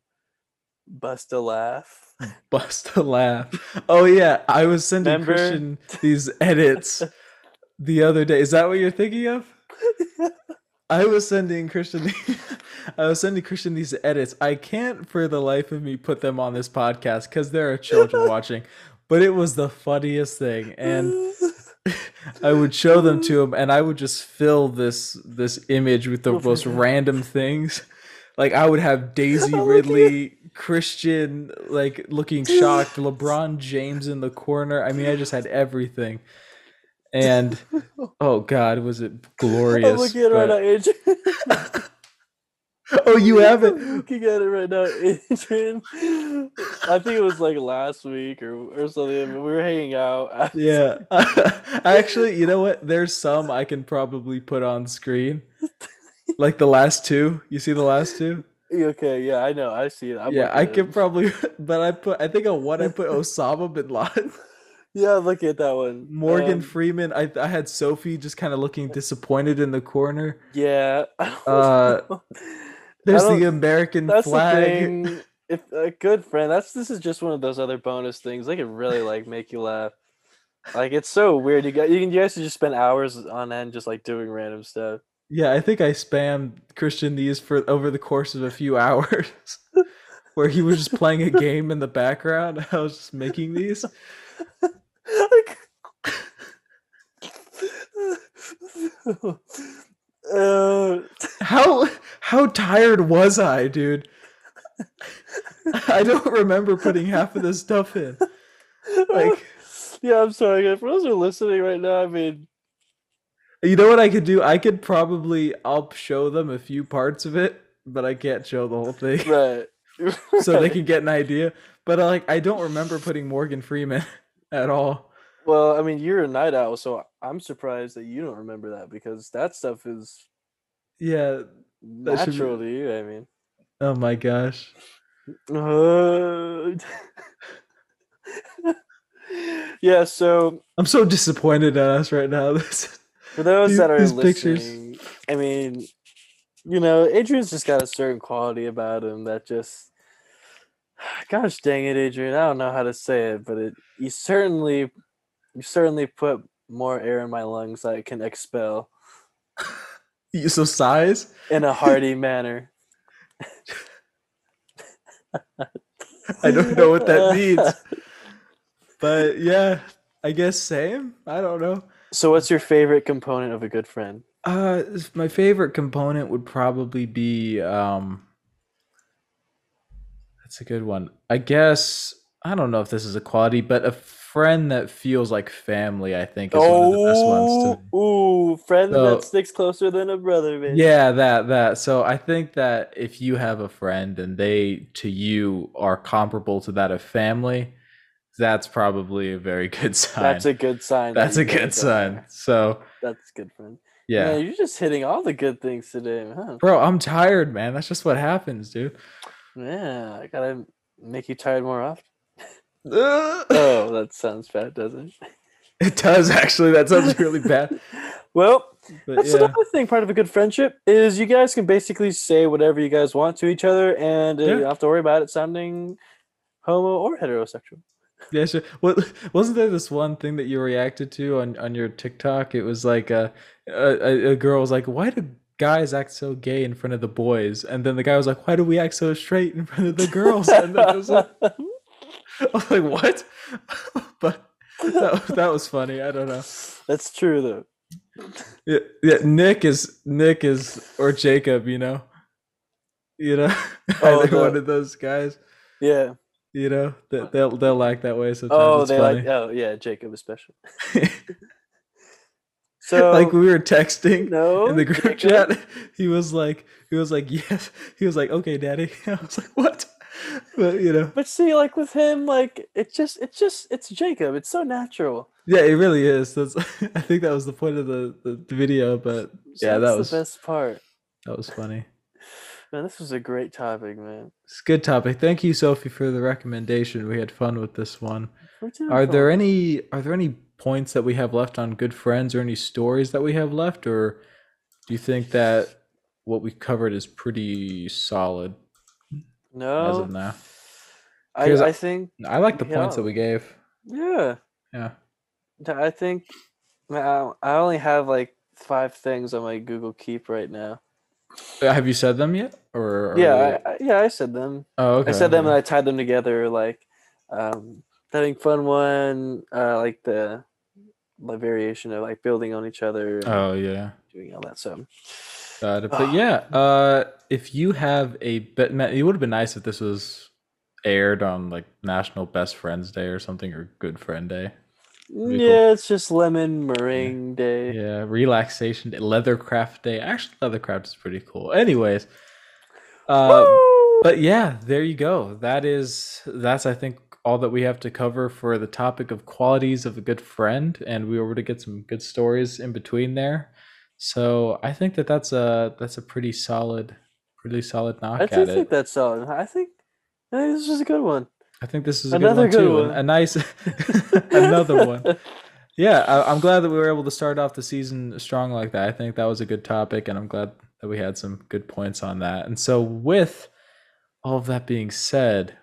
bust a laugh. Bust a laugh. Oh yeah, I was sending Remember? Christian these edits the other day. Is that what you're thinking of? [LAUGHS] I was sending Christian [LAUGHS] I was sending Christian these edits. I can't for the life of me put them on this podcast because there are children [LAUGHS] watching. But it was the funniest thing. And [LAUGHS] I would show them to him and I would just fill this this image with the Oh most God. random things. Like I would have Daisy Oh Ridley, Christian like looking shocked, LeBron James in the corner. I mean, I just had everything. And [LAUGHS] oh god, was it glorious. I'm looking at it right now, Adrian. [LAUGHS] oh, you have I'm looking at it right now, Adrian. I think it was like last week or or something. We were hanging out. [LAUGHS] Yeah. Actually, you know what? There's some I can probably put on screen. Like the last two. You see the last two? Okay, yeah, I know. I see it. I'm yeah, I can probably but I put I think on one I put Osama bin Laden. Yeah, look at that one. Morgan Um, Freeman. I I had Sophie just kind of looking disappointed in the corner. Yeah. [LAUGHS] Uh. There's the American that's the flag. thing. If a good friend, that's this is just one of those other bonus things. They can really like make you laugh. Like it's so weird. You got you can you guys can just spend hours on end just like doing random stuff. Yeah, I think I spammed Christian these for over the course of a few [LAUGHS] hours, where he was just playing a game in the background. [LAUGHS] I was just making these. Like- uh, [LAUGHS] How how tired was I, dude? I don't remember putting half of this stuff in. like yeah, I'm sorry. For those who are listening right now, I mean, you know what I could do? I could probably I'll show them a few parts of it, but I can't show the whole thing. right. [LAUGHS] so they can get an idea. But uh, like I don't remember putting Morgan Freeman at all. Well, I mean, you're a night owl, so I'm surprised that you don't remember that because that stuff is Yeah. Should be- natural to you. I mean, Oh my gosh. Uh, [LAUGHS] yeah. So I'm so disappointed at us right now. [LAUGHS] This for those These- that are these pictures. listening, I mean, you know, Adrian's just got a certain quality about him that just. Gosh dang it, Adrian! I don't know how to say it, but it you certainly, you certainly put more air in my lungs that I can expel you so size? in a hearty manner. I don't know what that means. [LAUGHS] But yeah, I guess same. I don't know. So, what's your favorite component of a good friend? Uh my favorite component would probably be um That's a good one. I guess I don't know if this is a quality, but a friend that feels like family, I think is one of the best ones to Oh, ooh, friend So- that sticks closer than a brother, man. Yeah, that that. So I think that if you have a friend and they to you are comparable to that of family, that's probably a very [LAUGHS] good sign. That's a good sign. that That's a good sign. So That's good friend. yeah. Man, you're just hitting all the good things today, huh? Bro, I'm tired, man. That's just what happens, dude. Yeah, I gotta make you tired more often. [LAUGHS] Oh, that sounds bad, doesn't it? It does actually. That sounds really bad. [LAUGHS] Well, But that's yeah. another thing. Part of a good friendship is you guys can basically say whatever you guys want to each other, and uh, you don't have to worry about it sounding homo or heterosexual. Yeah, sure. What wasn't there this one thing that you reacted to on on your TikTok? It was like a a, a girl was like, "Why do guys act so gay in front of the boys?" And then the guy was like, "Why do we act so straight in front of the girls?" And then it was like, [LAUGHS] I was like, "What?" [LAUGHS] but that that was funny. I don't know. That's true, though. Yeah, yeah. Nick is Nick is or Jacob. You know. You know, [LAUGHS] Oh, either one of those guys. Yeah. You know, they, they'll they'll act that way sometimes. Oh, it's they funny. like. Oh, yeah, Jacob especially. So [LAUGHS] like we were texting no in the group chat. He was like, he was like, yes. He was like, okay, daddy. [LAUGHS] I was like, what? But you know, But see, like with him, like it's just, it's just, it's Jacob. It's so natural. yeah, it really is. That's. [LAUGHS] I think that was the point of the, the, the video. But So yeah, that was the best part. that was funny. Man, this was a great topic, man. It's a good topic. Thank you, Sophie, for the recommendation. We had fun with this one. Doing there any Are there any points that we have left on good friends, or any stories that we have left, or do you think that what we covered is pretty solid no as of now? I, I- think, I like the points that we gave. yeah, Yeah. I think, I only have like five things on my Google Keep right now. Uh, Have you said them yet? Or yeah, I, I, yeah, I said them. oh, okay. I said them and I tied them together, like um, having fun one, uh, like the the variation of like building on each other, Oh yeah. doing all that. So. But yeah, uh, if you have a bet, it would have been nice if this was aired on like National Best Friends Day or something, or Good Friend Day. yeah, cool. it's just lemon meringue day. Yeah, relaxation day, Leathercraft Day. Actually, Leathercraft is pretty cool. Anyways, uh, but yeah, there you go. That is that's I think all that we have to cover for the topic of qualities of a good friend, and we were able to get some good stories in between there. So I think that that's a that's a pretty solid, pretty solid knock I at do it. think that's solid. I think, I think this is a good one. I think this is a Another good one good too. one. A nice, [LAUGHS] [LAUGHS] another one. Yeah, I, I'm glad that we were able to start off the season strong like that. I think that was a good topic, and I'm glad that we had some good points on that. And so, with all of that being said,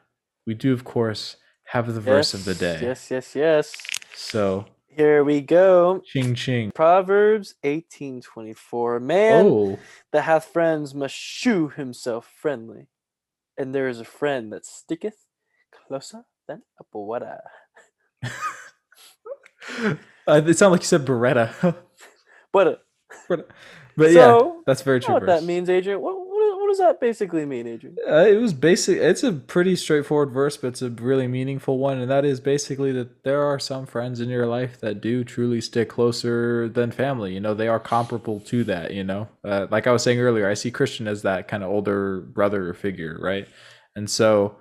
we do, of course, have the verse of the day. Yes, yes, yes. So, Here we go. ching ching. Proverbs eighteen twenty four. Man Oh, that hath friends must shew himself friendly, and there is a friend that sticketh closer than a water. [LAUGHS] uh, it sounded like you said Beretta. [LAUGHS] But but yeah, So, that's very you know true. what that means, Adrian? What, what, does that basically mean, Adrian? Uh, it was basic. It's a pretty straightforward verse, but it's a really meaningful one, and that is basically that there are some friends in your life that do truly stick closer than family. You know, they are comparable to that. You know, uh, like I was saying earlier, I see Christian as that kind of older brother figure, right? And so,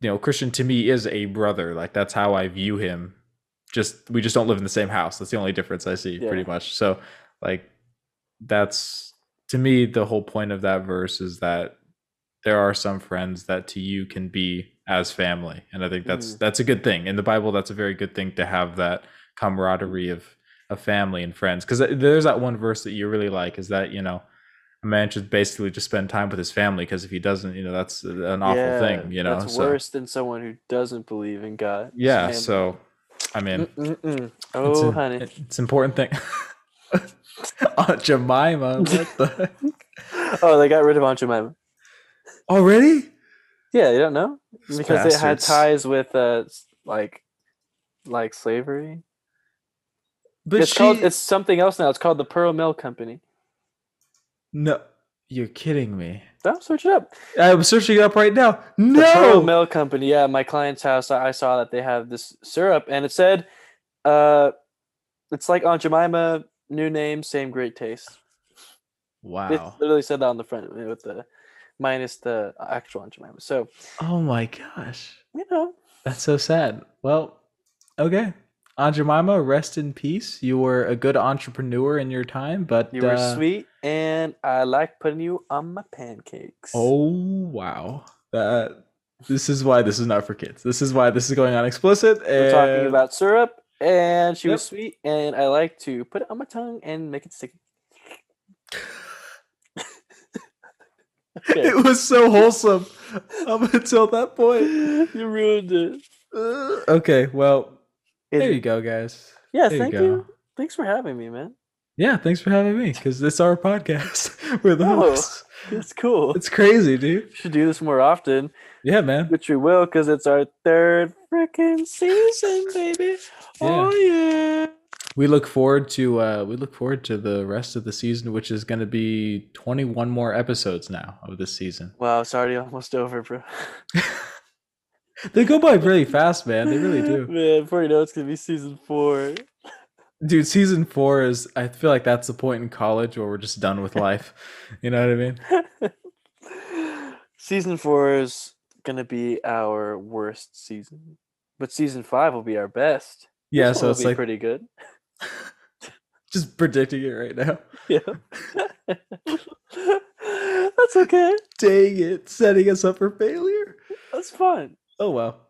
you know, Christian to me is a brother. Like that's how I view him. Just we just don't live in the same house. That's the only difference I see, pretty much. So, like, that's to me the whole point of that verse is that there are some friends that to you can be as family and i think that's Mhm. that's a good thing in the bible that's a very good thing to have that camaraderie of of family and friends because there's that one verse that you really like is that you know a man should basically just spend time with his family because if he doesn't you know that's an awful Yeah, thing you know that's so worse than someone who doesn't believe in God. yeah so i mean Mm-mm-mm. it's Oh, a- honey. it's an important thing [LAUGHS] [LAUGHS] Aunt Jemima, what the [LAUGHS] heck? Oh, they got rid of Aunt Jemima. already? Yeah, you don't know These because they had ties with uh like like slavery. But it's she, called it's something else now. It's called the Pearl Mill Company. no, you're kidding me. Don't search it up. I'm searching it up right now. The Pearl Mill Company. Yeah, my client's house. I I saw that they have this syrup, and it said, uh, it's like Aunt Jemima, new name, same great taste. It wow. literally said that on the front with the minus the actual Jemima. So Oh my gosh, you know, that's so sad. Well, okay, Aunt Jemima, rest in peace. You were a good entrepreneur in your time, but you were uh, sweet, and I like putting you on my pancakes. Oh wow, that this is why this is not for kids. This is why this is going on explicit. We're talking about syrup, and she was sweet, and I like to put it on my tongue and make it sticky. [LAUGHS] Okay. It was so wholesome up until that point. [LAUGHS] you ruined it. Uh, okay, well, there you go, guys. Yeah, There thank go. you. Thanks for having me, man. Yeah, thanks for having me because it's our podcast. [LAUGHS] We're the Oh. hosts. It's cool. It's crazy, dude. We should do this more often, Yeah, man. which we will, because it's our third freaking season, baby. Oh yeah. We look forward to uh we look forward to the rest of the season, which is gonna be twenty one more episodes now of this season. Wow, it's already almost over, bro. [LAUGHS] They go by really fast, man. They really do. Man, before you know, it's gonna be season four. Dude, season four is I feel like that's the point in college where we're just done with [LAUGHS] life. You know what I mean? season four is gonna be our worst season, but season five will be our best. Yeah, This so it's be like pretty good. [LAUGHS] just predicting it right now. [LAUGHS] Yeah. That's okay. Dang it, setting us up for failure. That's fun. Oh well.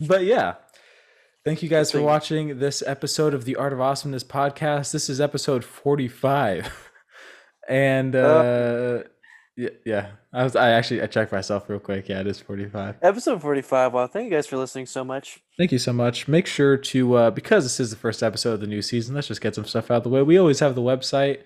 But yeah. Thank you guys for watching this episode of the Art of Awesomeness podcast. This is episode 45. [LAUGHS] And uh yeah, yeah. I was I actually I checked myself real quick. Yeah, it is 45. Episode 45. Wow, thank you guys for listening so much. Thank you so much. Make sure to uh, because this is the first episode of the new season. Let's just get some stuff out of the way. We always have the website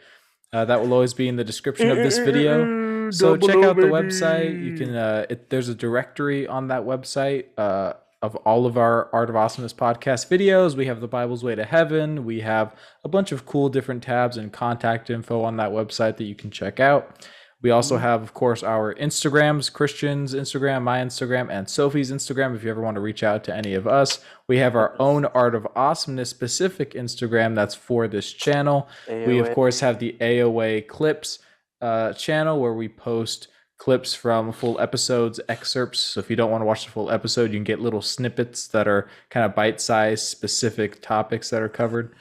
uh, that will always be in the description of this [LAUGHS] video. So check out the website. You can uh, it, there's a directory on that website uh, of all of our Art of Awesomeness podcast videos. We have the Bible's Way to Heaven. We have a bunch of cool different tabs and contact info on that website that you can check out. We also have, of course, our Instagrams, Christian's Instagram, my Instagram, and Sophie's Instagram. If you ever want to reach out to any of us, we have our own Art of Awesomeness specific Instagram that's for this channel. We, of course, have the AOA Clips uh, channel where we post clips from full episodes, excerpts. So if you don't want to watch the full episode, you can get little snippets that are kind of bite sized, specific topics that are covered.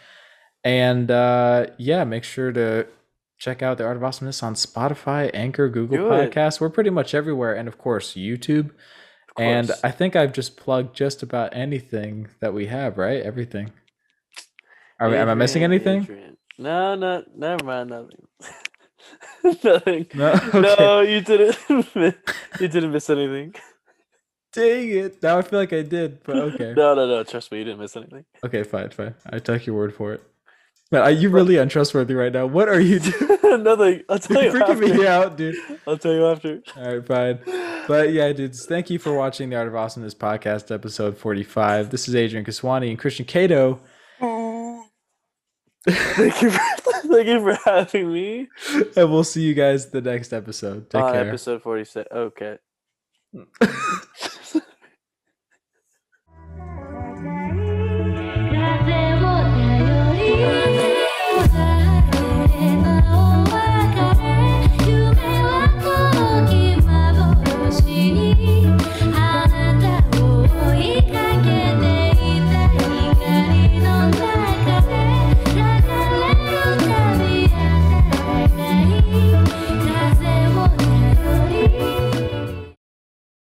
And uh, yeah, make sure to check out the Art of Awesomeness on Spotify, Anchor, Google Do it. Podcasts. We're pretty much everywhere, and of course YouTube. Of And. I think I've just plugged just about anything that we have, right? Everything. Are, we- am I missing anything? Adrian. No, no, never mind. Nothing. [LAUGHS] nothing. [LAUGHS] No? [LAUGHS] No, you didn't. [LAUGHS] you didn't miss anything. Dang it! Now I feel like I did, but okay. No, no, no. Trust me, you didn't miss anything. Okay, fine, fine. I take your word for it. Man, are you really untrustworthy right now? What are you doing? nothing. I'll tell You're you freaking after. me out, dude. I'll tell you after. All right, fine. But yeah, dudes, thank you for watching the Art of Awesomeness podcast, episode 45. This is Adrian Kiswani and Christian Caito. thank you for [LAUGHS] thank you for having me and we'll see you guys the next episode. Take on care. episode 46. Okay. [LAUGHS]